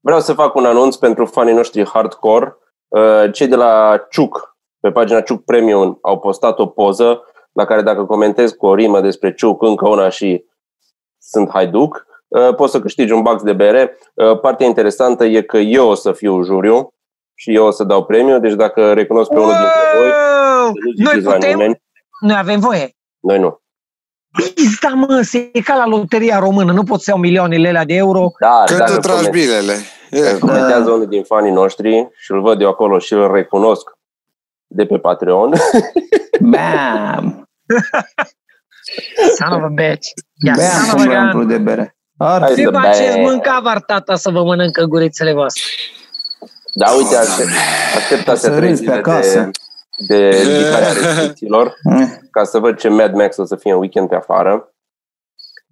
vreau să fac un anunț pentru fanii noștri hardcore. Uh, cei de la Ciuc, pe pagina Ciuc Premium, au postat o poză la care dacă comentezi cu o rimă despre Ciuc, încă una și sunt haiduc, uh, poți să câștigi un box de bere. Uh, partea interesantă e că eu o să fiu juriu și eu o să dau premiu, deci dacă recunosc pe unul dintre voi, noi putem, nimeni. noi avem voie. Noi nu. Da, mă, se e ca la loteria română, nu pot să iau milioanele alea de euro. Da, Când tu tragi bilele. Yeah. Comentează da. unul din fanii noștri și îl văd eu acolo și îl recunosc de pe Patreon. Bam! Son of a bitch. Yeah, Bam, son of a de bere. Ar Ce faceți mânca var tata să vă mănâncă gurițele voastre? Da, uite, aștept, aștept astea trei zile acasă. de, de ridicarea restricțiilor mm. ca să văd ce Mad Max o să fie în weekend pe afară.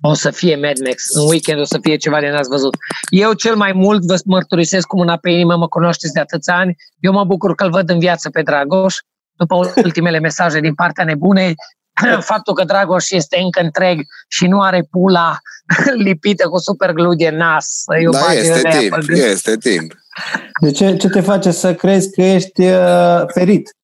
O să fie Mad Max. În weekend o să fie ceva de n-ați văzut. Eu cel mai mult vă mărturisesc cu mâna pe inimă, mă cunoașteți de atâția ani. Eu mă bucur că îl văd în viață pe Dragoș. După ultimele mesaje din partea nebunei, faptul că Dragoș este încă întreg și nu are pula lipită cu super glue de nas. Eu da, este timp, este timp. De ce, ce te face să crezi că ești uh, ferit?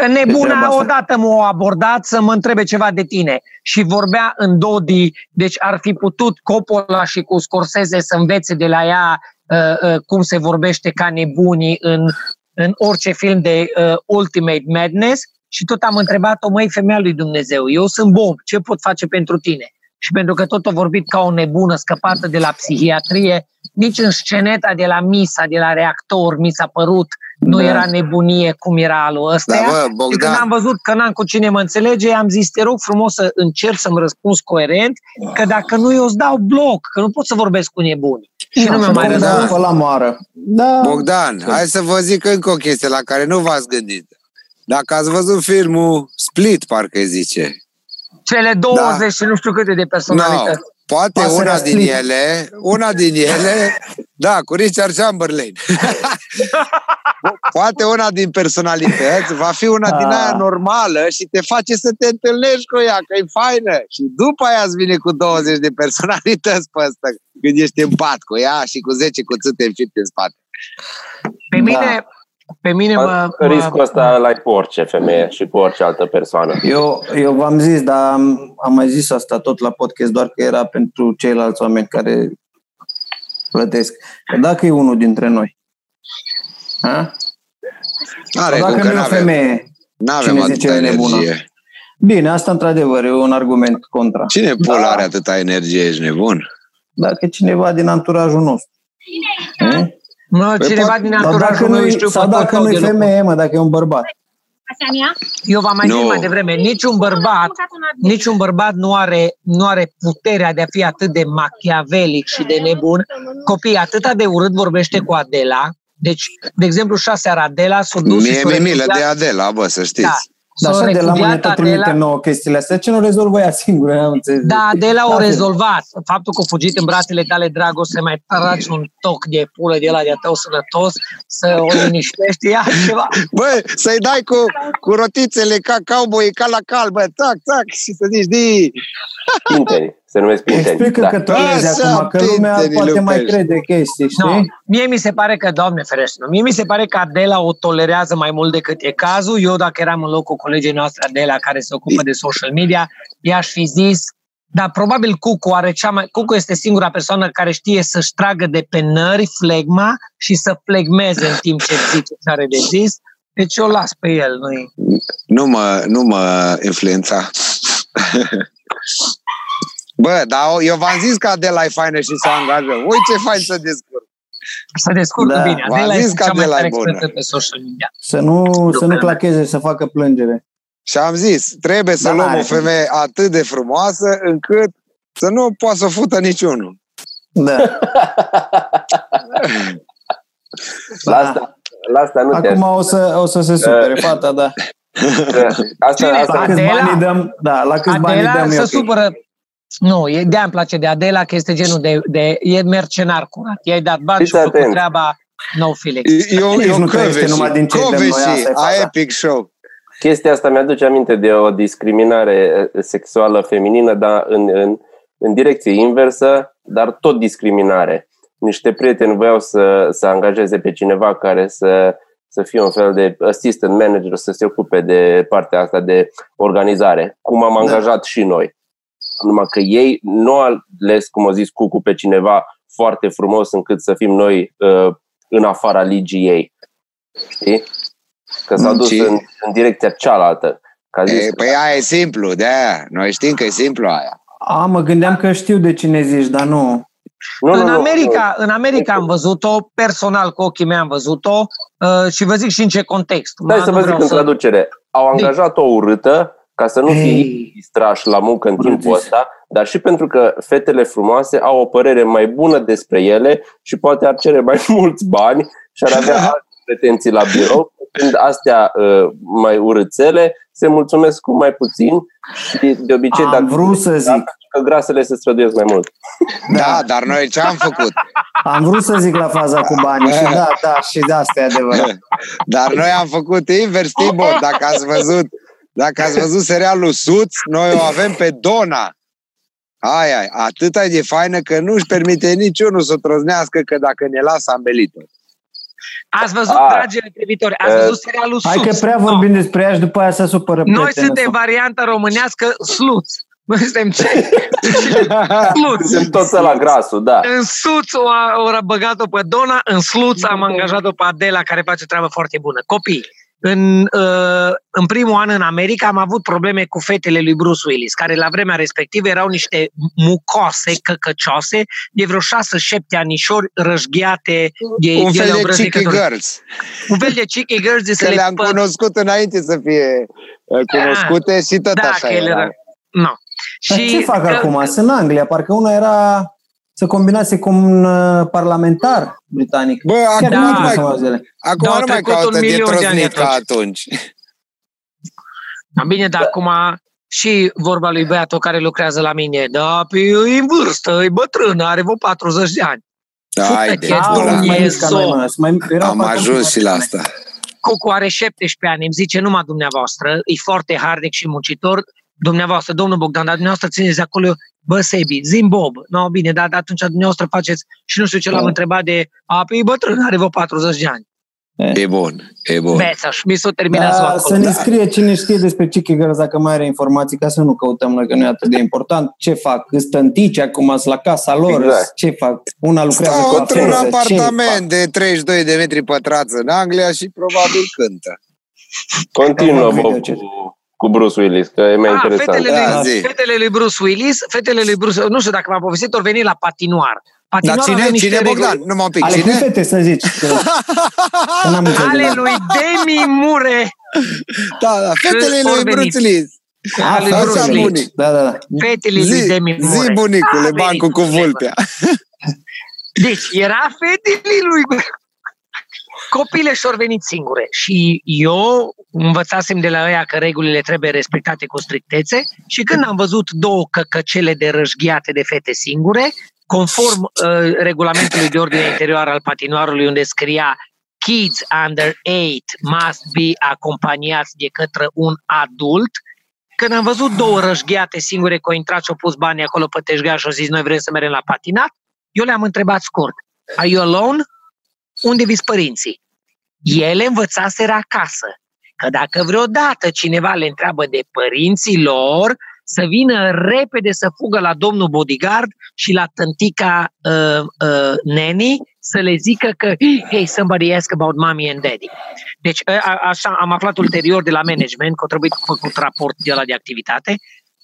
Că nebuna odată m-a abordat să mă întrebe ceva de tine și vorbea în Dodi, deci ar fi putut Coppola și cu Scorsese să învețe de la ea uh, uh, cum se vorbește ca nebunii în, în orice film de uh, Ultimate Madness și tot am întrebat-o, măi, femeia lui Dumnezeu, eu sunt Bob, ce pot face pentru tine? Și pentru că tot a vorbit ca o nebună scăpată de la psihiatrie, nici în sceneta de la Misa, de la reactor, mi s-a părut nu da. era nebunie cum era alul ăsta. Da, bă, Bogdan. Și când am văzut că n-am cu cine mă înțelege, am zis, te rog frumos să încerc să-mi răspuns coerent, că dacă nu, eu îți dau bloc, că nu pot să vorbesc cu nebuni. Și nu mi-a mai răspuns. la moară. Da. Bogdan, hai să vă zic încă o chestie la care nu v-ați gândit. Dacă ați văzut filmul Split, parcă zice. Cele 20 da. și nu știu câte de personalități. No. Poate Pasărea una Split. din ele, una din ele, da, cu Richard Chamberlain. Poate una din personalități va fi una din aia ah. normală și te face să te întâlnești cu ea, că e faină. Și după aia îți vine cu 20 de personalități pe ăsta, când ești în pat cu ea și cu 10 cuțite înfipte în spate. Pe mine, da. Pe mine mă... Riscul ăsta l-ai cu orice femeie și cu orice altă persoană. Eu, eu v-am zis, dar am, am mai zis asta tot la podcast, doar că era pentru ceilalți oameni care plătesc. Că dacă e unul dintre noi, ha? Are, dacă nu e o femeie, cine zice e nebună? Bine, asta într-adevăr e un argument contra. Cine pula da. are atâta energie, ești nebun? Dacă e cineva din anturajul nostru. Cine? Mă, păi cineva din anturajul meu știu Sau dacă nu e femeie, mă, dacă e un bărbat. Eu v-am mai no. zis mai devreme, niciun bărbat, niciun bărbat nu are, nu are puterea de a fi atât de machiavelic și de nebun. Copiii atâta de urât vorbește cu Adela, deci, de exemplu, șase Adela s-a dus Mie mi milă de Adela, bă, să știți. Da. Dar așa de la mâine tot trimite nouă chestiile astea. Ce nu rezolvă ea singură? Da, de la o rezolvat. Faptul că a fugit în brațele tale, dragoste, mai tragi un toc de pulă de la de tău sănătos, să o liniștești, ia ceva. Bă, să-i dai cu, cu rotițele ca cowboy, ca la cal, bă, tac, tac, și să zici, di. Pinteri, se numesc pinteri. Explică da. că tu acum, că lumea poate Lupești. mai crede chestii, știi? No. Mie mi se pare că, doamne ferește, mie mi se pare că Adela o tolerează mai mult decât e cazul. Eu, dacă eram în locul colegii noastre Adela, care se ocupă de social media, i-aș fi zis, dar probabil Cucu are cea mai... Cucu este singura persoană care știe să-și tragă de pe nări flegma și să flegmeze în timp ce zice ce are de zis. Deci eu las pe el, nu Nu mă, nu mă influența. Bă, dar eu v-am zis că Adela e faină și să angajă. Ui ce fain să descurc. Să descurcă da. bine. Adela este cea mai tare pe social media. Să nu, să nu clacheze, să facă plângere. Și am zis, trebuie să da, luăm o femeie atât de frumoasă încât să nu poată să fută niciunul. Da. la asta, la asta nu Acum te o să, o să se supere uh, fata, da. Asta, Cine? asta, la câți bani dăm, da, la câți bani dăm se supără, nu, e, de îmi place de Adela, că este genul de, de e mercenar curat. I-ai dat bani și cu treaba no feelings. Eu, eu nu crește numai din ce Covesi, a Epic Show. Chestia asta mi-aduce aminte de o discriminare sexuală feminină, dar în, în, în direcție inversă, dar tot discriminare. niște prieteni voiau să, să angajeze pe cineva care să, să fie un fel de assistant manager, să se ocupe de partea asta de organizare, cum am Da. angajat și noi. Numai că ei nu au ales, cum a zis Cucu, pe cineva foarte frumos încât să fim noi uh, în afara ligii ei. Știi? Că s-au dus Ci- în, în direcția cealaltă. Că a zis, E, păi aia e simplu, de aia. Noi știm că e simplu aia. A, mă gândeam că știu de cine zici, dar nu. nu, în, nu, nu, America, în America am văzut-o, personal cu ochii mei am văzut-o uh, și vă zic și în ce context. Stai Ma, să nu vă zic vreau în traducere. Au angajat o urâtă ca să nu fie Ei. distrași la muncă în timpul Urât zis. ăsta, dar și pentru că fetele frumoase au o părere mai bună despre ele și poate ar cere mai mulți bani și ar avea alte pretenții la birou, când astea uh, mai urâțele se mulțumesc cu mai puțin și de obicei Am dacă vrut să zic. că grasele se străduiesc mai mult. Da, dar noi ce am făcut? Am vrut să zic la faza cu banii și da, da, și de asta e adevărat. Dar noi am făcut invers, Tibor. Dacă ați văzut, dacă ați văzut serialul Suț, noi o avem pe Dona. Aia, ai, atât de faină că nu-și permite niciunul să o trăznească că dacă ne lasă ambelită. Ați văzut, Ah. dragi televizitori, ați Eh, văzut serialul Hai că Suits? prea vorbim despre ea și după aia se supără Noi prietenul suntem sau- varianta românească sluț. Noi suntem ce? Sluț. Suntem toți la grasul, da. În Suț o, o băgat-o pe Dona, în Sluț am angajat-o pe Adela, care face o treabă foarte bună. Copii, în, uh, în primul an în America am avut probleme cu fetele lui Bruce Willis, care la vremea respectivă erau niște mucoase, căcăcioase, de vreo șase-șapte anișori rășghiate de Un de fel de cheeky obrăznicători. girls. Un fel de cheeky girls de să Că le le-am pă- cunoscut înainte să fie uh, cunoscute și tot da, așa că ele era. era. No. Dar ce fac că- acum? Sunt în Anglia. Parcă una era să combinase cu un uh, parlamentar britanic. Bă, Chiar acum Da. nu nu mai, mai zile. acum Da, au nu mai trecut un caută de milion de ani trosnit ca atunci. atunci. Da, Bine, dar acum și vorba lui băiatul care lucrează la mine, da, pe, e în vârstă, e bătrână, are vreo 40 de ani. Haide, Ești A, bun, ăla. mai e mici ca noi, zo. mă. Sunt mai- erau am parcă ajuns și la mai- asta. Cucu are 17 ani, îmi zice numai dumneavoastră, e foarte harnic și muncitor, dumneavoastră, domnul Bogdan, dar dumneavoastră țineți de acolo, bă, Sebi, zim Bob. No, bine, dar dar atunci dumneavoastră faceți și nu știu ce l-am Da. întrebat de, a, pe e bătrân, are vreo 40 de ani. E bun, e bun. Beța, și mi s-a terminat Da, ziua să acolo. ne scrie cine știe despre Chicky Girls dacă mai are informații, ca să nu căutăm noi, că nu e atât de important. Ce fac? Stântici acum sunt la casa lor? Exact. Ce fac? Una lucrează Stau cu într-un afeză, ce apartament de 32 de metri pătrați în Anglia și probabil cântă. Continuă, Fac Bob, videochat. cu, cu Bruce Willis, că e mai Ah, interesant. fetele, Da, lui, zi. fetele lui Bruce Willis, fetele lui Bruce, nu știu dacă v-am povestit, ori veni la patinoar. Dar Patinoar cine, avea niște cine reguli- Bogdan? Numai un pic, Ale cui cine? fete să zici? Că, că n-am înțeles. Ale lui Demi Mure. Da, da, fetele Ori lui venit. Bruce Willis. A, lui așa Bruce bunic. Willis. bunic. Da, da, da. Fetele lui Zi, Demi Mure. zi bunicule, A venit bancul cu un vulpea. Deci, era fetele lui... Copile și-au venit singure și eu învățasem de la ăia că regulile trebuie respectate cu strictețe și când am văzut două căcăcele de rășghiate de fete singure, conform uh, regulamentului de ordine interioară al patinoarului unde scria Kids under 8 must be acompaniați de către un adult, când am văzut două rășghiate singure că au intrat și au pus banii acolo pe teșgea și au zis noi vrem să mergem la patinat, eu le-am întrebat scurt, are you alone? Unde vis părinții? Ele învățaseră acasă că dacă vreodată cineva le întreabă de părinții lor, să vină repede să fugă la domnul bodyguard și la tântica uh, uh, Nanny să le zică că hey, somebody ask about mommy and daddy. Deci a, a, așa am aflat ulterior de la management că a trebuit făcut raport de la de activitate.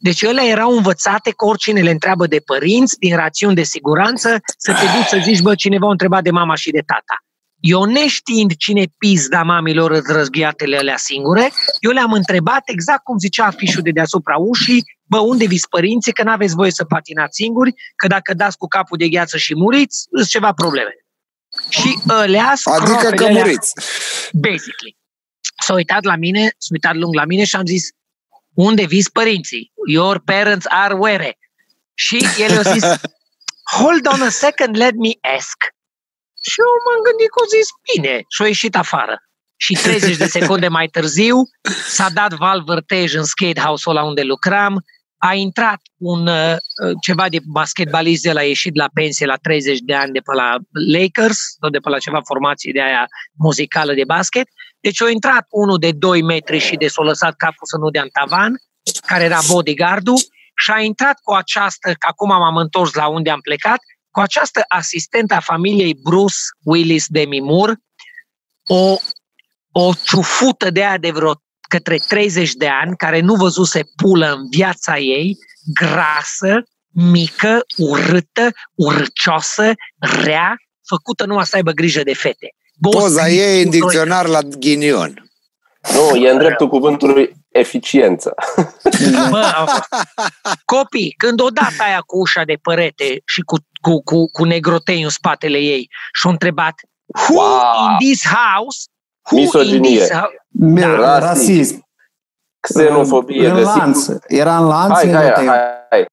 Deci ele erau învățate că oricine le întreabă de părinți, din rațiuni de siguranță, să te duci să zici, bă, cineva a întrebat de mama și de tata. Eu neștiind cine pizda mamilor îți răzghiatele alea singure, eu le-am întrebat exact cum zicea afișul de deasupra ușii, bă, unde vis părinții, că n-aveți voie să patinați singuri, că dacă dați cu capul de gheață și muriți, sunt ceva probleme. Și ălea, Adică scroafele că alea- muriți. basically. S-a uitat la mine, s-a uitat lung la mine și am zis, unde vis părinții? Your parents are where? Și el a zis, hold on a second, let me ask. Și eu m-am gândit că a zis, bine, și a ieșit afară. Și 30 de secunde mai târziu s-a dat val vârtej în skate house-ul ăla unde lucram, a intrat un uh, ceva de basketbalist de la ieșit la pensie la 30 de ani de pe la Lakers, sau de pe la ceva formație de aia muzicală de basket. Deci a intrat unul de 2 metri și de s-a lăsat capul să nu dea în tavan, care era bodyguardul, și a intrat cu această, că acum m-am întors la unde am plecat, cu această asistentă a familiei Bruce Willis de Mimur, o, o ciufută de aia de vreo către 30 de ani, care nu văzuse pulă în viața ei, grasă, mică, urâtă, urcioasă, rea, făcută numai să aibă grijă de fete. Boss, Poza ei în dicționar la ghinion. Nu, e în dreptul cuvântului eficiență. Bă, copii, când odată aia cu ușa de părete și cu, cu, cu, cu negrotei în spatele ei și-a întrebat Who wow. in this house? Who Misoginie. in this house? Da, rasism. Xenofobie. În lanț. Era în lanț. Hai, hai, hai, hai.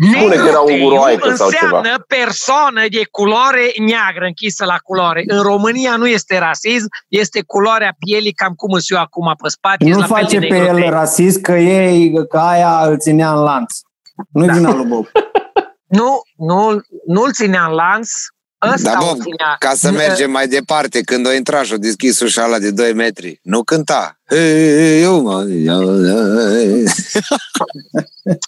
Spune că era unguroaică sau ceva. înseamnă persoană de culoare neagră închisă la culoare. În România nu este rasism, este culoarea pielii cam cum îți eu acum pe spate. Nu la fel face de pe el negrotei. rasist că ei, că aia îl ținea în lanț. Nu-i vina lui Bob. Nu, nu, nu-l ținea în lanț, ăsta Da, o bă, ținea. ca să mergem mai departe, când o intra și o deschis ușa ala de 2 metri, nu cânta. Hei, eu, mă,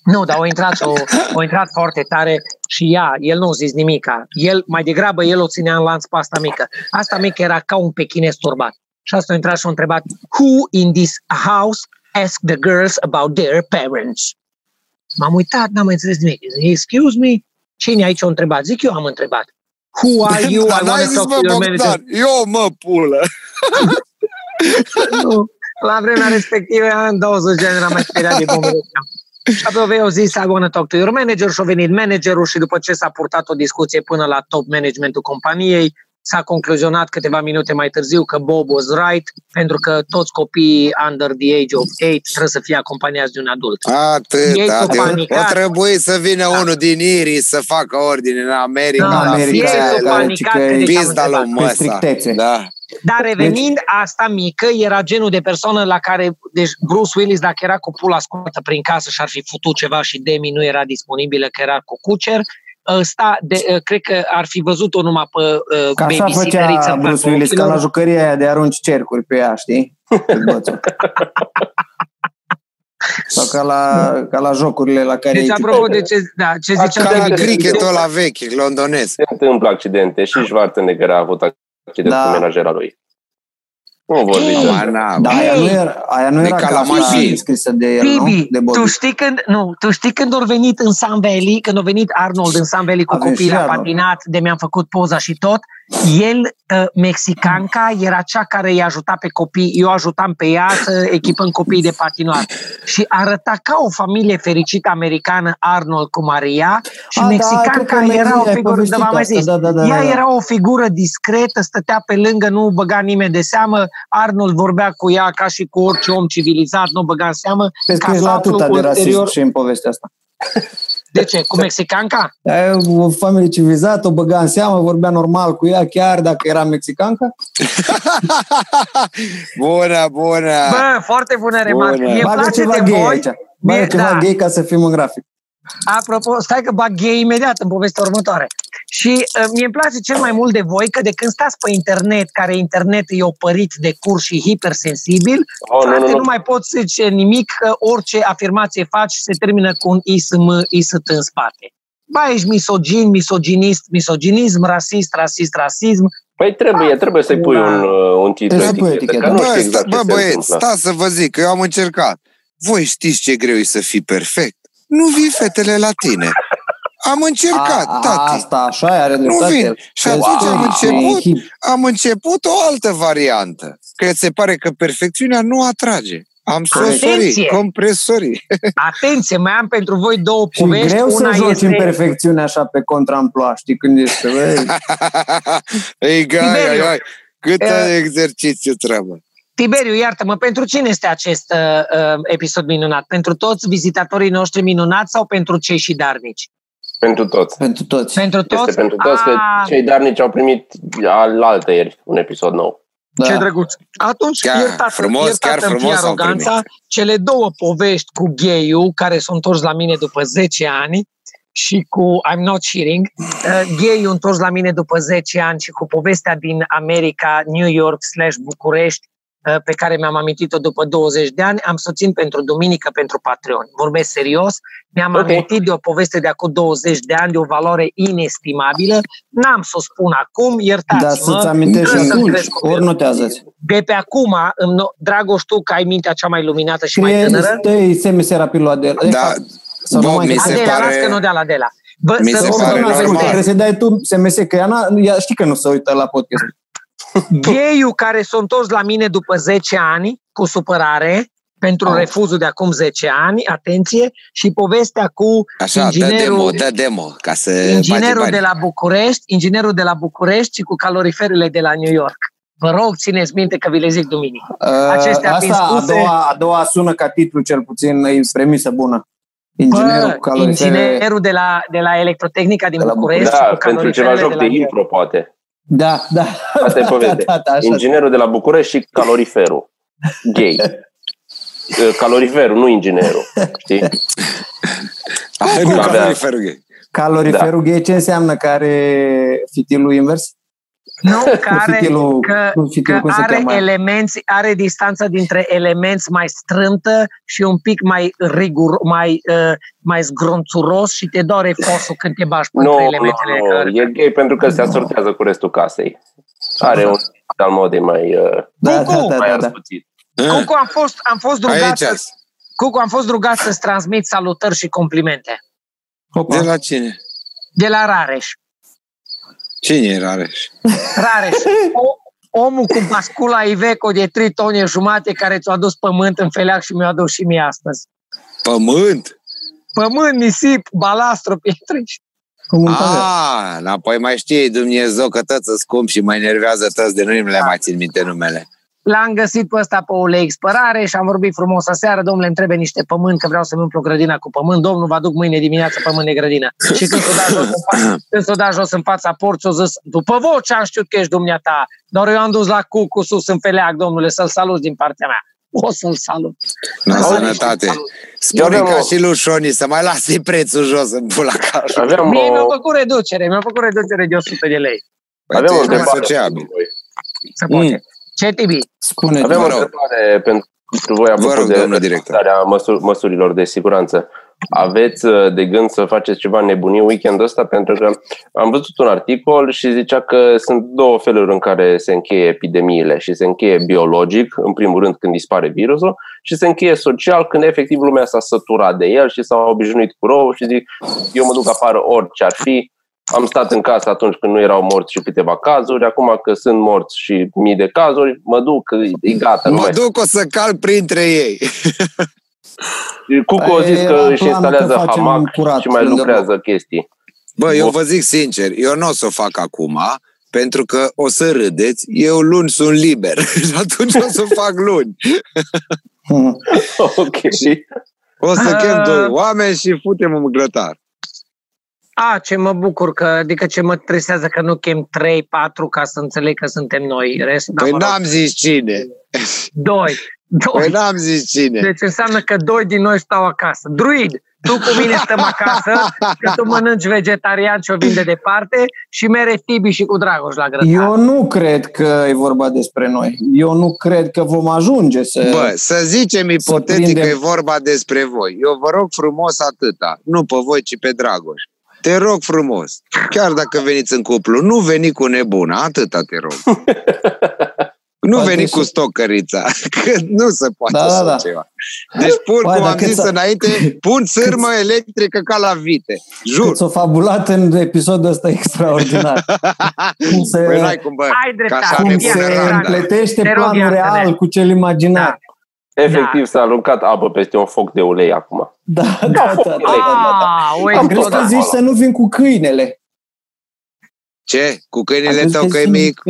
Nu, dar au intrat, o, au intrat foarte tare și ea, el nu a zis nimica. El, mai degrabă, el o ținea în lanț pe asta mică. Asta mică era ca un pechinez turbat. Și asta a intrat și a întrebat, Who in this house ask the girls about their parents? M-am uitat, n-am mai înțeles nimic. Zic, Excuse me? Cine aici a întrebat? Zic, eu am întrebat. Who are you? Dar I n-ai want zis, to talk mă, to your manager. Bogdan, eu, mă, pulă. Nu. La vremea respectivă, în 20 de ani, eram mai speriat de bombe de ceam. Și apoi au zis, I want to talk to your manager și a venit managerul și după ce s-a purtat o discuție până la top managementul companiei, s-a concluzionat câteva minute mai târziu că Bob was right, pentru că toți copiii under the age of 8 trebuie să fie acompaniați de un adult. Atât, Ei s-au atât. O panicat. trebuie să vină unul din Iris să facă ordine în America. Da, la America, fiecare- ei s-au la- panicat că că e deci am Pizda lui întrebat. măsa. Restrictețe. Da. Dar revenind, asta mică era genul de persoană la care, deci Bruce Willis, dacă era cu pula scoată prin casă și ar fi futut ceva și Demi nu era disponibilă, că era cu cucer, ăsta, de, uh, cred că ar fi văzut-o numai pe uh, Ca așa babysitterița făcea pe Bruce Willis, ca ochilor. la jucăria aia de arunci cercuri pe ea, știi? Pe bățul. Sau ca la, ca la jocurile la care Deci, ei apropo de ce, da, ce zicea Ca la David, cricketul la vechi, londonez. Se întâmplă accidente și Schwarzenegger a avut accident Da. cu menajera lui. Nu vor Ei, zice. Ma, na, Da, aia nu era, aia nu E era ca ca la așa mașini. scrisă de el, nu? Bibi, De Bobby. tu știi când, nu, tu știi când au venit în Sun Valley, când a venit Arnold în Sun Valley cu Avem copiii și la Arnold. patinat, de mi-am făcut poza și tot, el, uh, mexicanca, era cea care îi ajuta pe copii, eu ajutam pe ea să echipăm copiii de patinoar. Și arăta ca o familie fericită americană Arnold cu Maria și A, da, mexicanca cred că mi-ai era zis, o ai figură, povestit de v-am mai asta, zis, da, da, da, ea da, da. era o figură discretă, stătea pe lângă, nu băga nimeni de seamă, Arnold vorbea cu ea ca și cu orice om civilizat, nu băga în seamă. Vezi că ca ești să la aflu atâta de rasism ulterior- și în povestea asta. De ce? Cu mexicanca? Aia e o familie civilizată, o băga în seamă, vorbea normal cu ea, chiar dacă era mexicancă. Bună, bună! Bă, foarte bună remarcă. Bună. Mie Bagă place ceva de gay voi. aici. Bagă Mie- ceva da. gay ca să fim în grafic. Apropo, stai că bag gay imediat în povestea următoare. Și uh, mie îmi place cel mai mult de voi că de când stați pe internet, care internet e opărit de curs și hipersensibil, Oh, nu, frate, nu, nu, nu. mai poți zice nimic, că orice afirmație faci se termină cu un ism, ism în spate. Ba, ești misogin, misoginist, misoginism, rasist, rasist, rasism. Păi trebuie, trebuie să-i pui un, uh, un titlu Trebuie să pui etichetă, etichetă. că nu Bă, știu sta, exact bă ce se băieți, întâmplă. stați să vă zic că eu am încercat. Voi știți ce greu e să fii perfect? Nu vin fetele la tine. Am încercat, A, tati. Asta, așa, are Nu dreptate. vin. Și atunci am Vezi, început, e hip. am început o altă variantă. Că se pare că perfecțiunea nu atrage. Am Atenție! sosorii, compresorii. Atenție, mai am pentru voi două Și povești. greu să Una joci este... în perfecțiune așa pe contramploa, știi, când ești că, băi, Ei, gai, ai, Tiberiu. ai. Cât Eh. exercițiu trebuie. Tiberiu, iartă-mă, pentru cine este acest uh, uh, episod minunat? Pentru toți vizitatorii noștri minunați sau pentru cei și darnici? Pentru toți. pentru toți. Pentru Este toți? pentru toți că Ah, cei darnici au primit al altă ieri un episod nou. Da. Ce drăguț. Atunci, chiar iertată, frumos, iertată chiar frumos aroganța, cele două povești cu gay care sunt întors la mine după 10 ani și cu I'm not cheating, uh, gay întors la mine după 10 ani și cu povestea din America, New York slash București, Uh, pe care mi-am amintit-o după 20 de ani, am soțin pentru duminică pentru Patreon. Vorbesc serios, mi-am okay. amintit de o poveste de acum 20 de ani, de o valoare inestimabilă. N-am să o spun acum, iertați-mă. Dar să-ți amintești atunci, ori notează De pe acum, Dragoș, tu că ai mintea cea mai luminată și Scrie, mai tânără. Stai SMS rapid la Adela. Da, Sau Bob, mi se Adela, pare... las că nu dea la Adela. Bă, mi se pare normal. Trebuie să dai tu SMS, că ea, ea știi că nu se uită la podcast. Gayul care s-a întors la mine după 10 ani cu supărare pentru oh. refuzul de acum 10 ani, atenție, și povestea cu Așa, inginerul, dă demo, dă demo, ca să inginerul de la București, inginerul de la București și cu caloriferele de la New York. Vă rog, țineți minte că vi le zic duminică. Uh, Acestea asta, spuse, a, doua, a doua sună ca titlu, cel puțin, e premisă bună. Inginerul, bă, inginerul de la, de la Electrotehnica din București. Da, pentru ceva joc de, de intro, poate. Da, da. Asta e povestea. Da, da, da, așa. Inginerul de la București și caloriferul. Gay. Caloriferul, nu inginerul. Știi? Ah, nu caloriferul gay. Caloriferul da. gay ce înseamnă? Care fitilul invers? Nu, care fitilul, că, fitilul, că are elemente, are distanța dintre elemente mai strântă și un pic mai rigur, mai, uh, mai zgronțuros și te doare fosul când te bași pe no, elementele. Nu, no, e gay pentru că se asortează cu restul casei. Are un al modei mai, uh, da, Cucu, da, da, mai da, da. Cucu, am fost, am fost rugat să, Cucu, am fost rugat să-ți transmit salutări și complimente. Opa. De la cine? De la Rareș. Cine e Rareș? Rareș. O, omul cu bascula Iveco de 3 tone jumate care ți-a adus pământ în feleac și mi-a adus și mie astăzi. Pământ? Pământ, nisip, balastru, pietrici. Ah, apoi mai știi Dumnezeu că tăți scump și mă enervează tăți de nu le mai țin minte numele. L-am găsit pe ăsta pe o lei spărare și am vorbit frumos aseară, domnule, îmi trebuie niște pământ, că vreau să-mi umplu grădina cu pământ, domnul, vă aduc mâine dimineață pământ de grădină. Și când s-o da jos, când s-o da jos în fața porții, o zis, după voce am știut că ești dumneata, dar eu am dus la cucu sus în feleac, domnule, să-l salut din partea mea. O să-l salut. La sănătate. Spune ca și lui Șoni să mai lase prețul jos în pula cașă. Mie mi-a făcut reducere, mi-a făcut reducere de 100 de lei. Păi Avem o întrebare. Se poate. Mm. Ce, Tibi? Spune, Avem o întrebare pentru voi apropo de respectarea măsur- măsurilor de siguranță. Aveți uh, de gând să faceți ceva nebunii weekendul ăsta? Pentru că am văzut un articol și zicea că sunt două feluri în care se încheie epidemiile și se încheie biologic, în primul rând când dispare virusul, și se încheie social când efectiv lumea s-a săturat de el și s-a obișnuit cu rău și zic eu mă duc afară orice ar fi, am stat în casă atunci când nu erau morți și câteva cazuri, acum că sunt morți și mii de cazuri, mă duc, e gata. Mă duc, o să cal printre ei. Cucu a zis că își instalează hamac și mai lucrează chestii. Bă, eu vă zic sincer, eu nu o să o fac acum, pentru că o să râdeți, eu luni sunt liber și atunci o să fac luni. ok. O să chem doi oameni și futem un grătar. A, ce mă bucur, că, adică ce mă tresează că nu chem 3, 4 ca să înțeleg că suntem noi. Rest, păi n-am zis cine. Doi. Doi. Păi n-am zis cine. Deci înseamnă că doi din noi stau acasă. Druid, tu cu mine stăm acasă, că tu mănânci vegetarian și o vin de departe și mere Tibi și cu Dragoș la grătar. Eu nu cred că e vorba despre noi. Eu nu cred că vom ajunge să... Bă, să zicem ipotetic prindem... că e vorba despre voi. Eu vă rog frumos atâta. Nu pe voi, ci pe Dragoș. Te rog frumos, chiar dacă veniți în cuplu, nu veni cu nebuna, atâta te rog. Nu poate veni cu stocărița, că nu se poate da, așa da, da. ceva. Deci pun, Pai, cum am zis înainte, pun sârmă electrică ca la vite. Jur. Cât s-o fabulat în episodul ăsta extraordinar. cum se, păi n-ai cum, bă, Ai dreptate, cum se împletește planul real cu cel imaginar. Da. Efectiv da. s-a aruncat apă peste un foc de ulei acum. Da, da, da. da, da, da, da. Am crezut că zici să nu vin cu câinele. Ce? Cu câinele tău că e mic?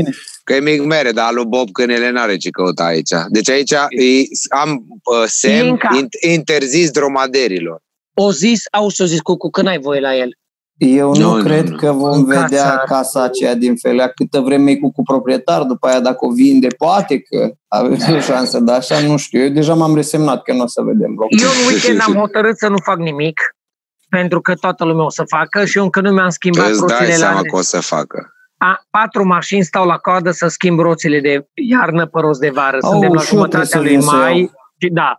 Că e mic mere, dar lui Bob câinele n-are ce căuta aici. Deci aici am uh, semn interzis dromaderilor. O zis, au să zis cu, cu că n-ai voie la el. Eu nu, Nu, cred nu, nu. că vom În vedea casa- casa aceea din felea câtă vreme e cu, cu proprietar, după aia dacă o vinde, poate că avem o șansă, dar așa nu știu. Eu deja m-am resemnat că nu o să vedem loc. Eu în weekend am hotărât să nu fac nimic, pentru că toată lumea o să facă și eu încă nu mi-am schimbat Îți dai roțile seama la... că o să facă. A, patru mașini stau la coadă să schimb roțile de iarnă pe roți de vară. Au, Suntem la și eu jumătatea trebuie lui să vin să mai. iau. Și da.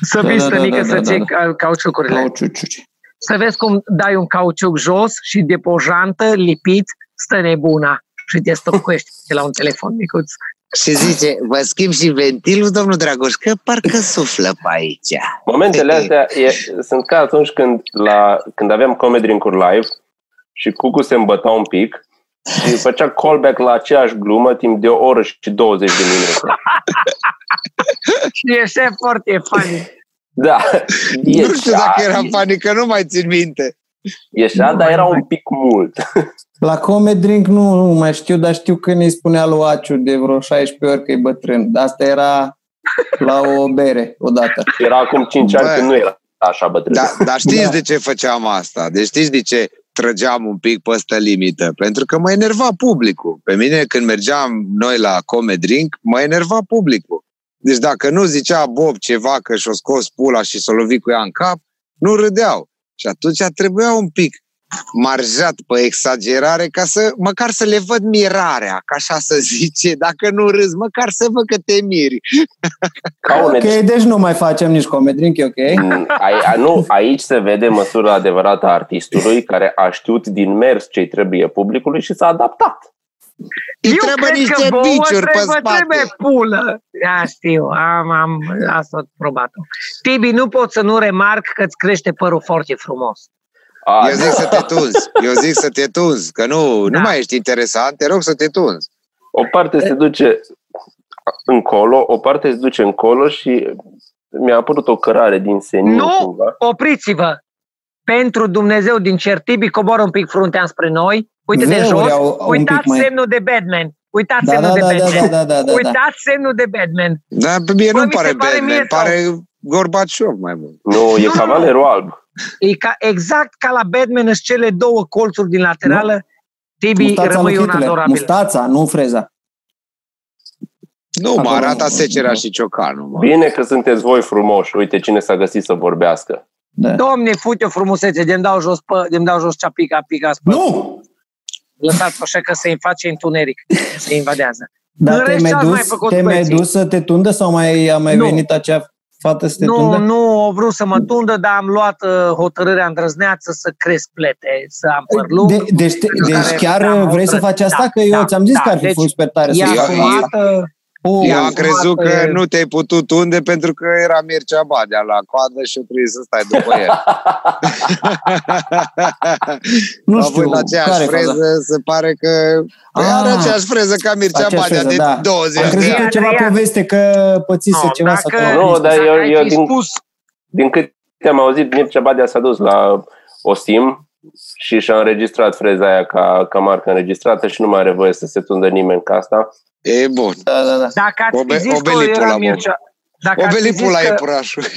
Să Da, vii da, stănică da, da, să da, ții da. ca- cauciucurile. Cauciuciuci. Să vezi cum dai un cauciuc jos și de pe o jantă lipit stă nebuna și te stăpcuiești de la un telefon micuț. Și zice, vă schimb și ventilul, domnul Dragoș, că parcă suflă pe aici. Momentele astea e, sunt ca atunci când, la, când aveam comedy drink live și Cucu se îmbăta un pic și făcea callback la aceeași glumă timp de o oră și 20 de minute. Și ieșea foarte funny. Da, nu știu dacă era ieșea, panică, nu mai țin minte. ieșea, dar era un pic mult. La Comedy Drink nu, nu mai știu, dar știu că ne spunea lui Aciu de vreo 16 ori că e bătrân. Dar asta era la o bere odată. Era acum 5 ani Bă. când nu era așa bătrân. Da, dar știți Da. de ce făceam asta? Deci știți de ce trăgeam un pic pe ăsta limită? Pentru că mă enerva publicul. Pe mine, când mergeam noi la Comedy Drink, mă enerva publicul. Deci dacă nu zicea Bob ceva că și-o scos pula și s-o lovi cu ea în cap, nu râdeau. Și atunci trebuia un pic marjat pe exagerare ca să, măcar să le văd mirarea, ca așa să zice. Dacă nu râzi, măcar să văd că te miri. Ca un Ok, deci nu mai facem nici Comedy Drink, e ok? Mm, Ai, a, nu, aici se vede măsura adevărată a artistului care a știut din mers ce trebuie publicului și s-a adaptat. Îi Eu trebuie cred niște că vouă biciuri pe trebuie, spate. trebuie pulă. Da, știu, am, am asta probat-o. Tibi, nu pot să nu remarc că îți crește părul foarte frumos. A, Eu zic să te tunzi. Eu zic să te tunzi, că nu, Da. nu mai ești interesant, te rog să te tunzi. O parte se duce încolo, o parte se duce încolo și mi-a apărut o cărare din senin Nu! cumva. Opriți-vă! Pentru Dumnezeu din cer, Tibi coboară un pic fruntea spre noi. Uite de Veuri jos. au- au un Uitați pic mai- semnul de Batman. Uitați Da, semnul da, de da, da, Batman. da, da, da, da. Uitați semnul de Batman. Dar pe mie Bă, nu mi se pare pare Batman, mie sau- pare Gorbaciov mai mult. Nu, e Nu, nu, cavalerul alb. E ca, exact ca la Batman sunt cele două colțuri din laterală. Tibi Mustața rămâi lui un Hitler. adorabil. Mustața, nu freza. Nu, mă Acolo arată nu- Secerea nu. și Ciocanu. Mă. Bine că sunteți voi frumoși. Uite cine s-a găsit să vorbească. Da. Domne, fute o frumusețe, de-mi dau jos, pe, de-mi dau jos cea pica, pica, spă. Nu! Lăsați-o așa că se înface întuneric, se invadează. Dar În te-ai rest, mai ce ați mai dus, făcut te mai băieții? dus să te tundă sau mai a mai Nu. venit acea fată să te Nu, tundă? nu au vrut să mă tundă, dar am luat uh, hotărârea îndrăzneață să cresc plete, să am păr lung. De, deci, te, Pentru deci care chiar am vrei să hotărât. faci asta? Da, că eu da, ți-am zis da. că ar fi Deci, fost super tare E să faci eu- asumată, Oh, Eu am asumat, crezut că uh, nu te-ai putut tunde pentru că era Mircea Badea la coadă și trebuie să stai după el. nu Având știu, aceeași care freză, freză? se pare că Păi Ah, are aceeași freză ca Mircea aceeași Badea freză, de da. 20 Am de crezut că ani. e ceva Adrian. poveste că pățise Nu, ceva să dacă, Nu, dar dacă eu- ai eu fi din- spus, Din câte am auzit, Mircea Badea s-a dus la OSIM și și-a înregistrat freza aia ca, ca marcă înregistrată și nu mai are voie să se tundă nimeni ca asta. E bun. Da, da, da. dacă ați Obe- fi zis că obelipul era la Mircea, dacă ați, fi Obelipul zis la că, iepurașul.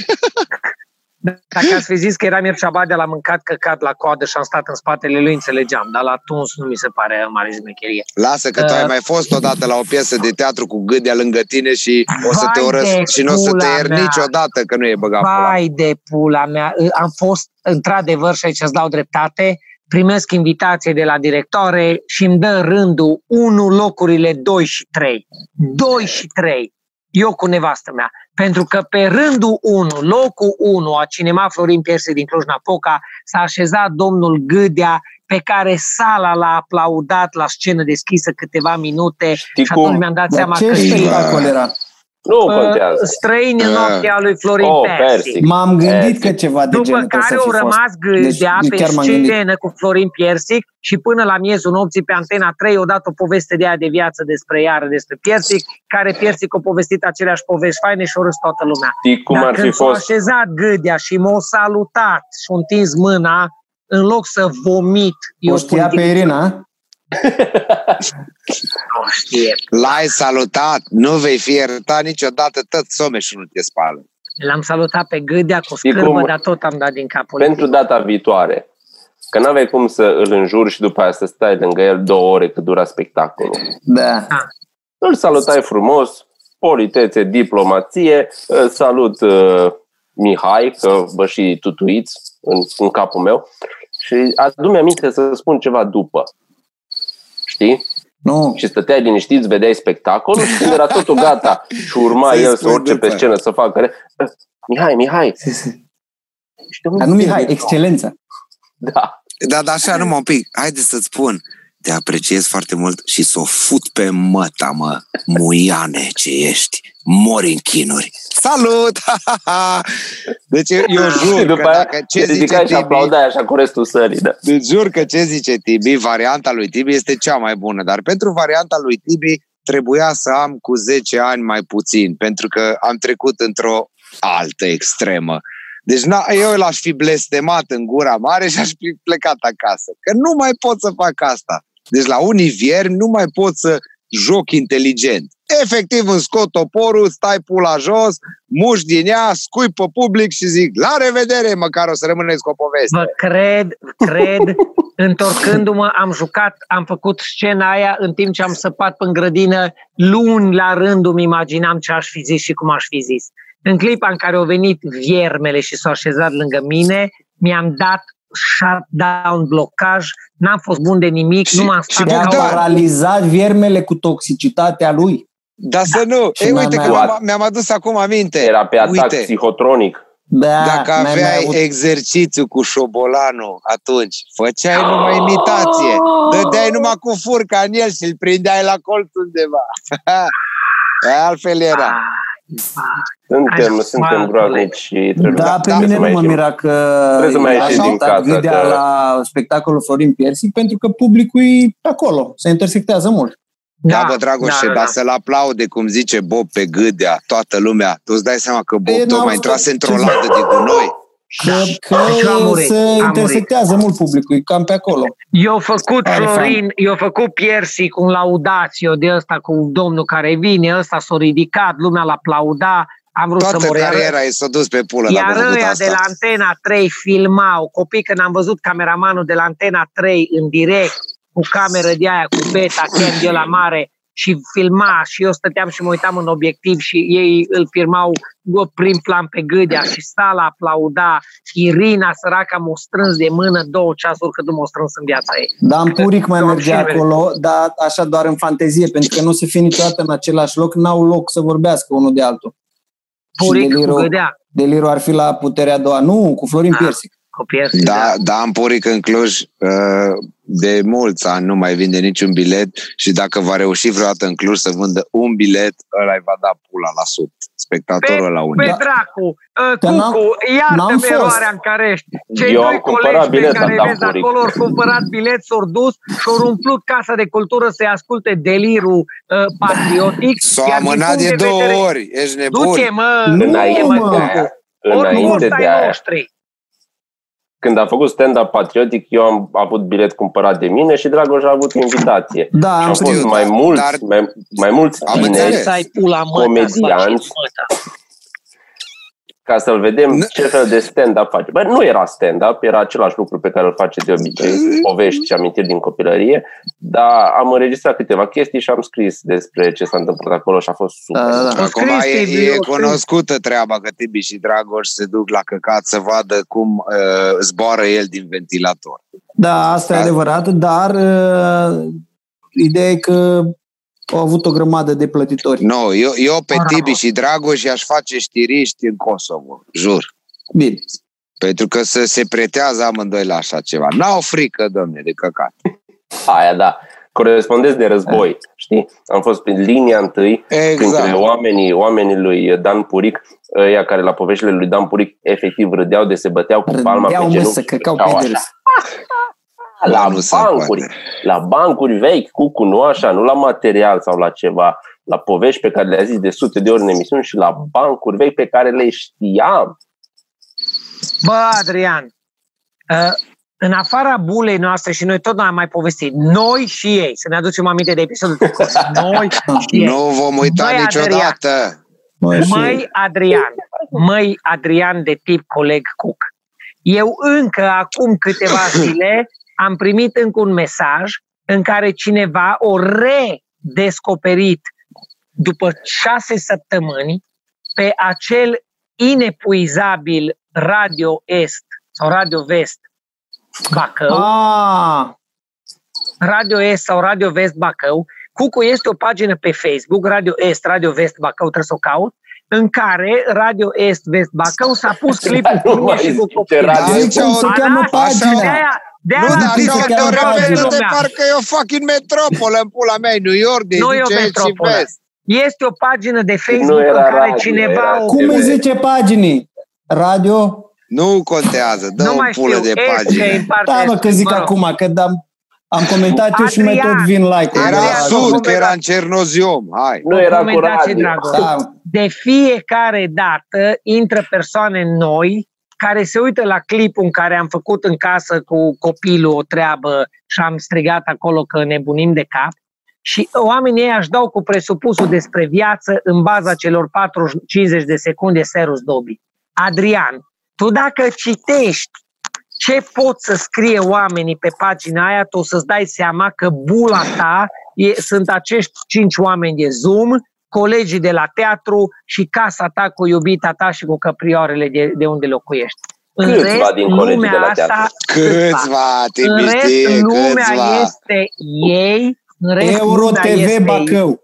dacă ați fi zis că era Mircea Badea, l-am mâncat căcat la coadă și am stat în spatele lui, înțelegeam, dar la tuns nu mi se pare mare zmecherie. Lasă că tu ai Uh, mai fost odată la o piesă de teatru cu gâdea lângă tine și o să te Vai urăsc de și nu o să te pula iert mea. niciodată că nu e băgat pula. Vai de pula mea, am fost într-adevăr și aici îți dau dreptate, primesc invitație de la directoare și îmi dă rândul 1 locurile 2 și 3. 2 și 3. Eu cu nevastă mea. Pentru că pe rândul 1, locul 1 a Cinema Florin Pierse din Cluj-Napoca s-a așezat domnul Gâdea pe care sala l-a aplaudat la scenă deschisă câteva minute Știi și atunci cum? mi-am dat Dar seama ce că spectacol era? Nu uh, contează. străini în Uh, noaptea lui Florin oh, Persic. Persic. M-am gândit Eh, că ceva de După genul trebuie care să au fi fost. rămas gâdea Deci, pe chiar m-am gândit. scenă cu Florin Piersic și până la miezul nopții pe Antena 3 o dat o poveste de aia de viață despre iară, despre Piersic, care Piersic a povestit aceleași povești faine și o râs toată lumea. Știi cum Dar ar fi când s-a fost? așezat gâdea și m-a salutat și a întins mâna, în loc să vomit, O știa pe Irina? Nu știe. L-ai salutat, nu vei fi iertat niciodată, tot someșul nu te spală. L-am salutat pe gâdea cu Știi scârbă, cum? dar tot am dat din capul. Pentru data viitoare, Că n-aveai cum să îl înjuri și după aia să stai lângă el două ore cât dura spectacolul. Da. Îl salutai frumos, politețe, diplomație, uh, salut uh, Mihai, că vă și tutuiți în, în capul meu și adu-mi aminte să spun ceva după. Știi? Nu. Și stăteai liniștit, vedeai spectacolul și când era totul gata și urma Să-i el să spui urce pe după. scenă să facă... re- Mihai, Mihai, ești un Dar nu Mihai, geniu." excelența. Da. Da, dar așa, numai un pic. Haide să-ți spun. Te apreciez foarte mult și să o fut pe măta, mă, muiane ce ești. Mori în chinuri. Salut! deci eu, eu jur și că după aia dacă ce te zice ridicai și Tibi, aplaudai așa cu restul sării. Da. deci jur că ce zice Tibi, varianta lui Tibi este cea mai bună, dar pentru varianta lui Tibi trebuia să am cu 10 ani mai puțin, pentru că am trecut într-o altă extremă. Deci na, eu l-aș fi blestemat în gura mare și aș fi plecat acasă. Că nu mai pot să fac asta. Deci la unii vieri nu mai pot să joc inteligent. Efectiv îmi scot toporul, stai pula jos, muș din ea, scui pe public și zic la revedere, măcar o să rămâneți cu o poveste. Vă cred, cred, întorcându-mă, am jucat, am făcut scena aia în timp ce am săpat în grădină, luni la rând îmi imaginam ce aș fi zis și cum aș fi zis. În clipa în care au venit viermele și s-au așezat lângă mine, mi-am dat shutdown, blocaj, n-am fost bun de nimic, Și- nu m-am și stat Te-a ca Bogdan, o- paralizat viermele cu toxicitatea lui. Dar să nu. Și Ei, n-am uite că mai- mi-am, mi-am adus acum aminte. Era pe atac Uite, psihotronic. Da, dacă n-ai mai aveai avut- exercițiu cu șobolanul atunci, făceai numai imitație. Dădeai numai cu furca în el și îl prindeai la colț undeva. Altfel era. Suntem, Hai, suntem mă, groaznici și trebuie, Da, pe da, mine să nu mai mă ieșim. mira că Trebuie să mai ieșim așa din dat casă, gâdea că- la spectacolul Florin Piersic pentru că publicul e acolo, se intersectează mult. Da, bă, Dragoșe, da, dar da. să-l aplaude, cum zice Bob pe gâdea, toată lumea. Tu îți dai seama că Bob Ei, n-au tocmai stat- intrase într-o ce- ladă de gunoi. Că, că Deci eu am murit, se am intersectează mult publicul, e cam pe acolo. Eu făcut Are Florin, eu făcut Piersi cu un laudațiu de ăsta cu domnul care vine, ăsta s-a ridicat, lumea l-aplauda, am vrut Toată să mor. Iar, cariera e s-a dus pe pulă dacă iar a făcut ăia asta. de la Antena 3 filmau, copii când am văzut cameramanul de la Antena 3 în direct, cu cameră de aia, cu beta, cam de la mare, și filma și eu stăteam și mă uitam în obiectiv și ei îl filmau bă, prin plan pe gâdea și sala aplauda. Irina, săraca, m-a strâns de mână două ceasuri cât nu m-a strâns în viața ei. Dan Puric mai Eu am mergea și nimeni. acolo, dar așa doar în fantezie, pentru că nu se fie niciodată în același loc, n-au loc să vorbească unul de altul. Și Puric cu Deliru, gâdea, Deliru ar fi la puterea a doua. Nu, cu Florin Ah. Piersic. Cu Piersi. Da, da, am puric în Cluj uh, de mulți ani nu mai vinde niciun bilet și dacă va reuși vreodată în Cluj să vândă un bilet, ăla îi va da pula la sub. Spectatorul la unul. Pe Da. dracu, uh, Că n-am- Cucu, n-am iartă-mi fost. eroarea în care ești. Cei Eu doi am cumpărat colegi pe bilet la care Dan vezi Puric. acolo au cumpărat bilet, s-au dus și au umplut Casa de Cultură să-i asculte delirul uh, patriotic. S-a iar din amânat punct de două vedere- ori, ești nebun. Du-te, mă, Nu, du-te, mă, mă. Cucu. Înainte Oricum, de ai aia, noștri. Când a făcut stand-up patriotic, eu am avut bilet cumpărat de mine și Dragoș a avut invitație. Da, Și am au știu, fost dar- mai mulți, dar- mai, mai mulți Am tineri înțeles. Să ai pula mă, Comedianți. Ca să-l vedem Nu- ce fel de stand-up face. Bă, nu era stand-up, era același lucru pe care îl face de obicei, povești și amintiri din copilărie, dar am înregistrat câteva chestii și am scris despre ce s-a întâmplat acolo și a fost super. Da, da, da. Acum scris, e, Tibi, e eu scris. cunoscută treaba că Tibi și Dragoș se duc la căcat să vadă cum uh, zboară el din ventilator. Da, asta e Da. adevărat, dar uh, ideea e că au avut o grămadă de plătitori. Nu, eu, eu pe Bravo. Tibi și Dragoș i-aș face știriști în Kosovo, jur. Bine. Pentru că să se pretează amândoi la așa ceva. N-au frică, domne, de căcat. Aia, da. Corespondenți de război, știi? Am fost prin linia întâi, printre Exact. oamenii, oamenii lui Dan Puric, ăia care la poveștile lui Dan Puric efectiv râdeau de se băteau cu palma Râdeau, pe mă, genunchi. să căcau făceau pe așa. râs. La Nu se bancuri, poate. la bancuri vechi, cu nu așa, nu la material sau la ceva, la povești pe care le-a zis de sute de ori în emisiuni și la bancuri vechi pe care le știam. Bă, Adrian, uh, în afara bulei noastre și noi tot am mai povestit, noi și ei, să ne aducem aminte de episodul trecut, noi și ei. Nu vom uita Băi, niciodată. Mă, și- Măi Adrian, măi Adrian de tip coleg Cook, Eu încă acum câteva zile am primit încă un mesaj în care cineva o redescoperit după șase săptămâni pe acel inepuizabil Radio Est sau Radio Vest Bacău, Ah, Radio Est sau Radio Vest Bacău. Cucu este o pagină pe Facebook, Radio Est, Radio Vest Bacău, trebuie să o caut, în care Radio Est Vest Bacău s-a pus clipul cu Nu mine mai și cu zice copilul. Radio Aici cum se o- cheamă Așa, pagina? De-aia- de-aia Nu, l-am dar zis așa că te chiar referă de lumea. parcă e o fucking metropolă în pula mea, e New York, de Nu e o zice Est și metropolă. Vest. Este o pagină de Facebook Nu era în care radio, cineva era o cum TV. îi zice paginii? Radio? Nu contează, dă nu o mai pulă știu, de Est, că pagine. e în partea Da, mă, că est, zic mă rog. acum, că am, am comentat eu și mai Adrian, tot vin like-uri. Era Adrian, sud, nu că era în Cernoziom, hai. Nu era cu Documentație, radio. Dragoș. Da, de fiecare dată intră persoane noi care se uită la clipul în care am făcut în casă cu copilul o treabă și am strigat acolo că nebunim de cap și oamenii ei își dau cu presupusul despre viață în baza celor 40-50 de secunde Serus Dobi. Adrian, tu dacă citești ce pot să scrie oamenii pe pagina aia, tu o să-ți dai seama că bula ta e, sunt acești cinci oameni de Zoom, colegii de la teatru și casa ta cu iubita ta și cu căprioarele de, de unde locuiești. În Câțiva rest, din colegii lumea de la asta, teatru. Câțiva, în rest, Timistie, lumea câțiva. este ei, în rest, Euro lumea TV este Bacău.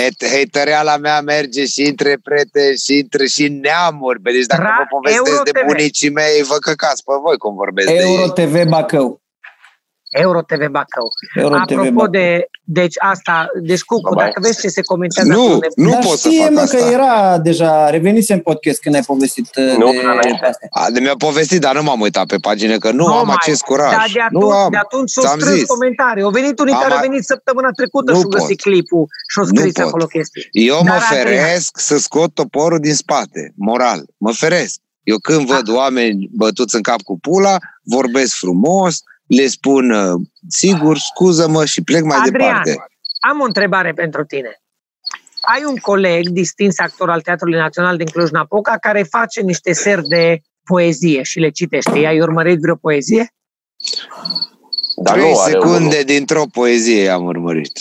Het- Hatereala mea merge și între prieteni și între și neamuri. Bă, deci dacă Ra- vă povestesc Euro de TV. bunicii mei, vă căcați pe voi cum vorbesc de Euro ei. TV Bacău. Euro TV Bacău. Euro TV Apropo Bacău. de, deci asta, deci Cucu, Bye-bye. dacă vezi ce se comentează Nu, acolo, nu Dar pot să știe, fac mă, asta. că era deja, revenise în podcast când ai povestit uh, Nu, de înainte. astea. A, de mi-a povestit, dar nu m-am uitat pe pagină, că nu, Nu am mai. acest curaj. Dar de atunci, nu am. de atunci s-au ți-am strâns zis. comentarii. Au venit unii Am care au mai- venit săptămâna trecută Nu și au găsit pot. clipul și au Nu scris pot. acolo chestii. Eu mă Dar, Adrian- feresc să scot toporul din spate, moral. Mă feresc. Eu când văd oameni bătuți în cap cu pula, vorbesc frumos, le spun uh, sigur, scuză-mă și plec mai Adrian, departe. am o întrebare pentru tine. Ai un coleg, distins actor al Teatrului Național din Cluj-Napoca, care face niște seri de poezie și le citește. I-ai urmărit vreo poezie? Dar Trei nu are secunde unul. dintr-o poezie am urmărit.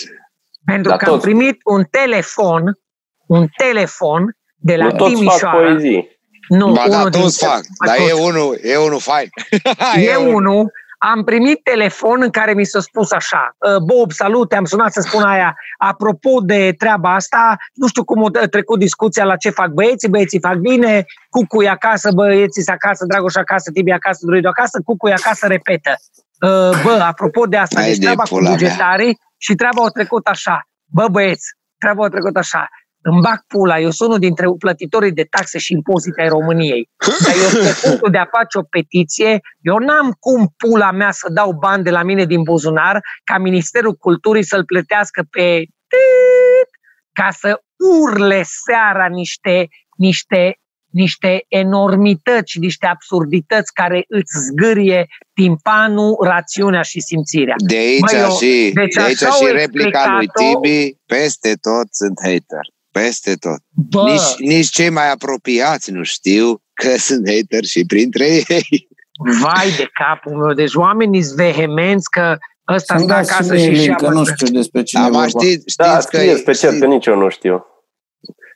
Pentru Dar că am toți- primit un telefon, un telefon de la Nu toți fac Timișoara. poezii. Nu, Ba da, unul toți dintre- fac, dar toți. e unul, e unul fain. E unul, am primit telefon în care mi s-a spus așa, "Uh, Bob, salut, te-am sunat să spun aia, apropo de treaba asta, nu știu cum a trecut discuția la ce fac băieții, băieții fac bine, Cucu e acasă, băieții sunt acasă, Dragoș acasă, Tibi acasă, Druidu acasă, Cucu e acasă, repetă. Uh, Bă, apropo de asta, Hai deci de treaba cu pula mea. bugetarii și treaba a trecut așa. Bă, băieți, treaba a trecut așa. Îmi bag pula, eu sunt unul dintre plătitorii de taxe și impozite ai României. Dar eu sunt pe punctul de a face o petiție, eu n-am cum pula mea să dau bani de la mine din buzunar ca Ministerul Culturii să-l plătească pe tit, ca să urle seara niște, niște, niște enormități, niște absurdități care îți zgârie timpanul, rațiunea și simțirea. De aici Mă, eu- și, deci de aici așa și au replica lui explicat-o. Tibi, peste tot sunt hater. Peste tot. Bă, Nici, nici cei mai apropiați nu știu că sunt hater și printre ei. vai de capul meu, deci oamenii sunt vehemenți că ăsta Să-mi stă dați și acasă mie și link, și că nu știu despre cine Dar e mă vorba. știți, știți Da, că... scrieți pe chat, că nici eu nu știu.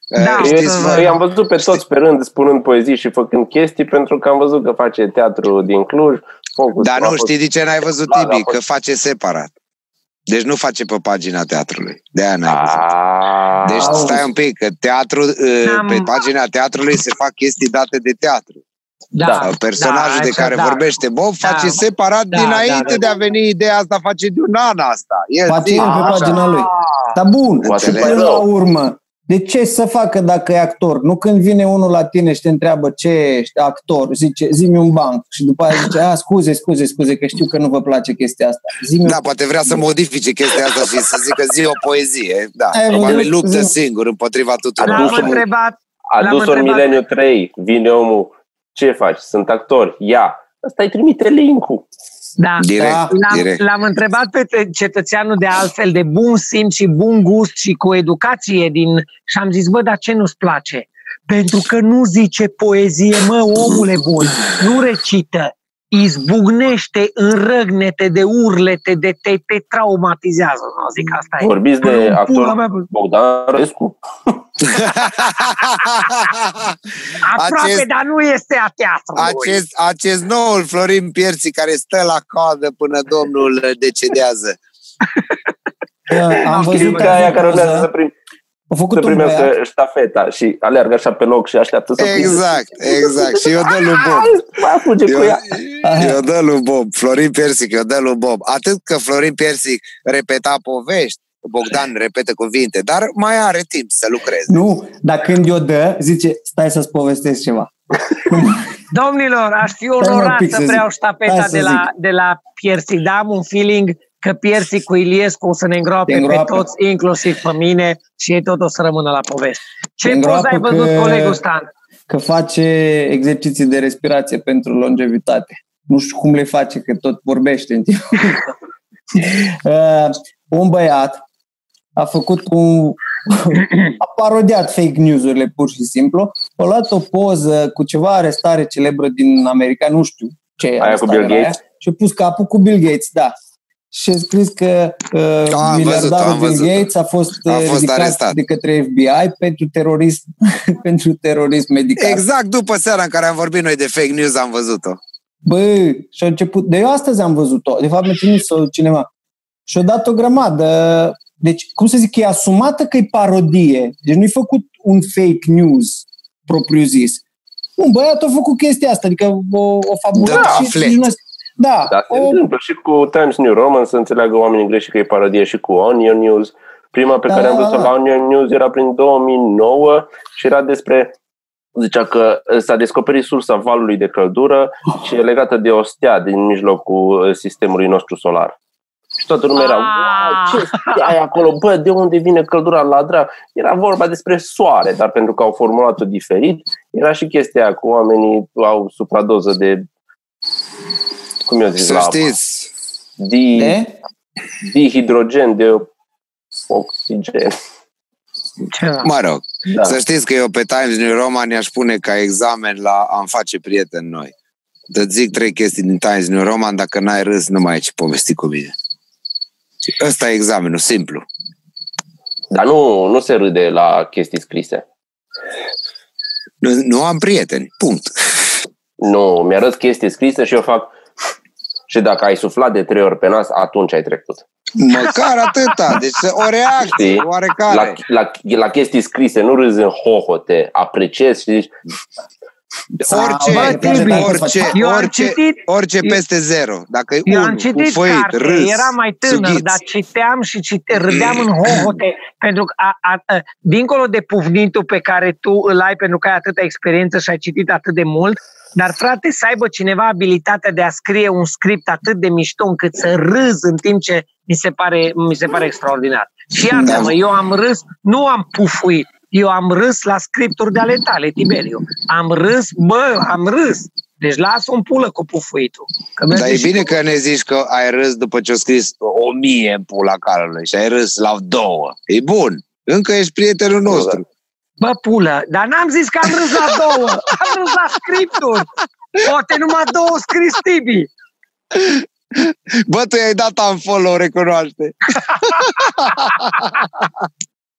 Da, uh, Eu, știți, să- eu am văzut pe toți pe rând spunând poezii și făcând chestii pentru că am văzut că face teatru din Cluj. Focus Dar a nu fost- știi de ce n-ai văzut Da, Tibi? da, Că face separat. Deci nu face pe pagina teatrului. De aia n-ai văzut. Ah, Deci stai un pic, că teatru, uh, Am- pe pagina teatrului se fac chestii date de teatru. Da, Personajul de așa, care da. vorbește Bob Da. face separat Da, dinainte da, da, de a veni ideea asta, face de un an asta. El Face zi, el pe așa. pagina lui. Dar bun, Poate și mai până rău. la urmă, de ce să facă dacă e actor? Nu când vine unul la tine și te întreabă ce ești actor, zice, zi-mi un banc și după aia zice, a, scuze, scuze, scuze, că știu că nu vă place chestia asta. Zi-mi Da, poate vrea să modifice chestia asta și să zică zi o poezie. Da, Ai văzut? probabil luptă Zi. singur împotriva tuturor. L-am adus-o- întrebat, a l-am dus ori întrebat- Mileniu 3, vine omul, ce faci? Sunt actor, ia. Ăsta îi trimite link-ul. Da, Direct, Da. L-am, direct. l-am întrebat pe te- cetățeanul de altfel de bun simț și bun gust și cu educație din și am zis, bă, dar ce nu-ți place? Pentru că nu zice poezie, mă, omule bun, nu recită, izbucnește în răgnete de urlete, de te, te traumatizează, nu zic asta e. Vorbiți de Pula actor mea, bă. Bogdan Răscu? Aproape, acest- dar nu este a teatrului. acest, acest noul Florin Pierții care stă la coadă până domnul decedează. Am Am văzut Știi că aia care urmează să, poză, prim, a să făcut un primească băiat, ștafeta și aleargă așa pe loc și așteaptă să prindă. Exact, exact. Și eu dă lui Bob. Mai fuge cu Eu, ea. eu dă lui Bob. Florin Piersic, eu dă lui Bob. Atât că Florin Piersic repeta povești, Bogdan repetă cuvinte, dar mai are timp să lucreze. nu, dar când i-o dă, zice, stai să-ți povestesc ceva. Domnilor, aș fi Stai, mă, onorat pic să să zic. vreau ștafeta Hai să de la, de la Piersic, dar am un feeling că Piersic cu Iliescu o să ne îngroape, Te îngroapă. pe toți, inclusiv pe mine, și ei tot o să rămână la poveste. Ce Te poză îngroapă ai văzut, că- colegul Stan? Că face exerciții de respirație pentru longevitate. Nu știu cum le face, că tot vorbește în timp. uh, un băiat a făcut un... a parodiat fake news-urile pur și simplu. A luat o poză cu ceva arestare celebră din America, nu știu ce Aia cu arestare Bill era Gates? și a pus capul cu Bill Gates, da. Și a scris că uh, am miliardarul văzut-o, am Bill văzut-o. Gates a fost, A uh, fost ridicat arestat. de către FBI pentru terorism, pentru terorism medical. Exact după seara în care am vorbit noi de fake news am văzut-o. Bă, și a început, de eu astăzi am văzut-o, de fapt mi-a trimis-o cineva. Și a dat o grămadă, deci, cum să zic, e asumată că e parodie, deci nu-i făcut un fake news propriu zis. Un băiat a făcut chestia asta, adică o, o fabulat Da, și... aflet. și nu- da, Dar se o, întâmplă și cu Times New Roman să înțeleagă oamenii greșit că e parodie și cu Onion News. Prima pe Da, care am da, văzut-o da. la Onion News era prin 2009 și era despre zicea că s-a descoperit sursa valului de căldură și e legată de o stea din mijlocul uh, sistemului nostru solar. Și toată lumea era, Ah! wow, ce stea e acolo? Bă, de unde vine căldura la dra? Era vorba despre soare, dar pentru că au formulat-o diferit, era și chestia aia cu oamenii au supradoză de cum eu zis Să la apă? știți, Di, de? dihidrogen de oxigen. Ceva. mă rog, Da. să știți că eu pe Times New Roman i-aș pune ca examen la am face prieteni noi. Îți zic trei chestii din Times New Roman, dacă n-ai râs, nu mai ai ce povesti cu mine. Ăsta e examenul, simplu. Dar nu, nu se râde la chestii scrise. Nu, nu am prieteni, punct. Nu, mi-arăt chestii scrise și eu fac și dacă ai suflat de trei ori pe nas, atunci ai trecut. Măcar atâta, deci o reacție Știi? oarecare. La, la, la chestii scrise, nu râzi în hohote, apreciezi și zici, Orice, Bă, Tibi, orice, eu am orice, citit- orice eu- peste zero. Dacă e Eu am unul, citit cufoit, carte, râs, era mai tânăr, sughiți. dar citeam și cite, râdeam în hohote, pentru că, a, a, a, dincolo de puvnitul pe care tu îl ai, pentru că ai atâta experiență și ai citit atât de mult, dar frate, să aibă cineva abilitatea de a scrie un script atât de mișto încât să râz în timp ce mi se pare, mi se pare extraordinar. Și iartă-mă, eu am râs, nu am pufuit, eu am râs la scripturi de ale tale, Tiberiu. Am râs, bă, am râs. Deci lasă un pulă cu pufuitul. Că Dar merge e și bine cu- că ne zici că ai râs după ce au scris o mie în pula calului și ai râs la două. E bun. Încă ești prietenul nostru. Bă, pulă, dar n-am zis că am râs la două, am râs la scripturi. Poate numai două scris Tibi. Bă, tu i-ai dat unfollow, recunoaște.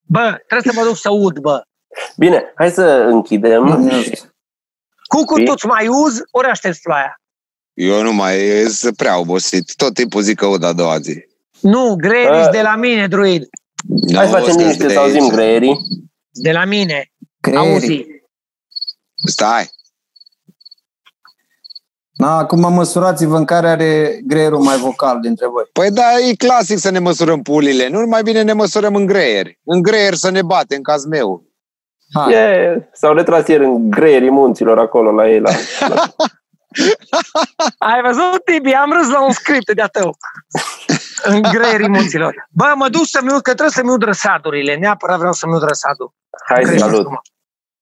Bă, trebuie să mă duc să ud, bă. bine, hai să închidem. Cucu, Știi? tu mai uzi, ori aștepți ploaia? Eu nu mai sunt prea obosit. Tot timpul zic că ud a doua zi. Nu, greierii Bă. de la mine, druid. Hai să Nu, facem stai liniște de să auzim aici. greierii. De la mine. Creierii. Auzi. Stai. Na, acum măsurați-vă în care are greierul mai vocal dintre voi. Păi da, e clasic să ne măsurăm pulile. Nu mai bine ne măsurăm în greier. În greier să ne bate, în caz meu. Hai. E, s-au retras ieri în greierii munților acolo la ei. La, la... Ai văzut, Tibi? Am râs la un script de-a tău. în greierii munților. Bă, mă duc să-mi ud, că trebuie să-mi ud răsadurile. Neapărat vreau să-mi ud răsadul. Hai, Greierii salut! frumos.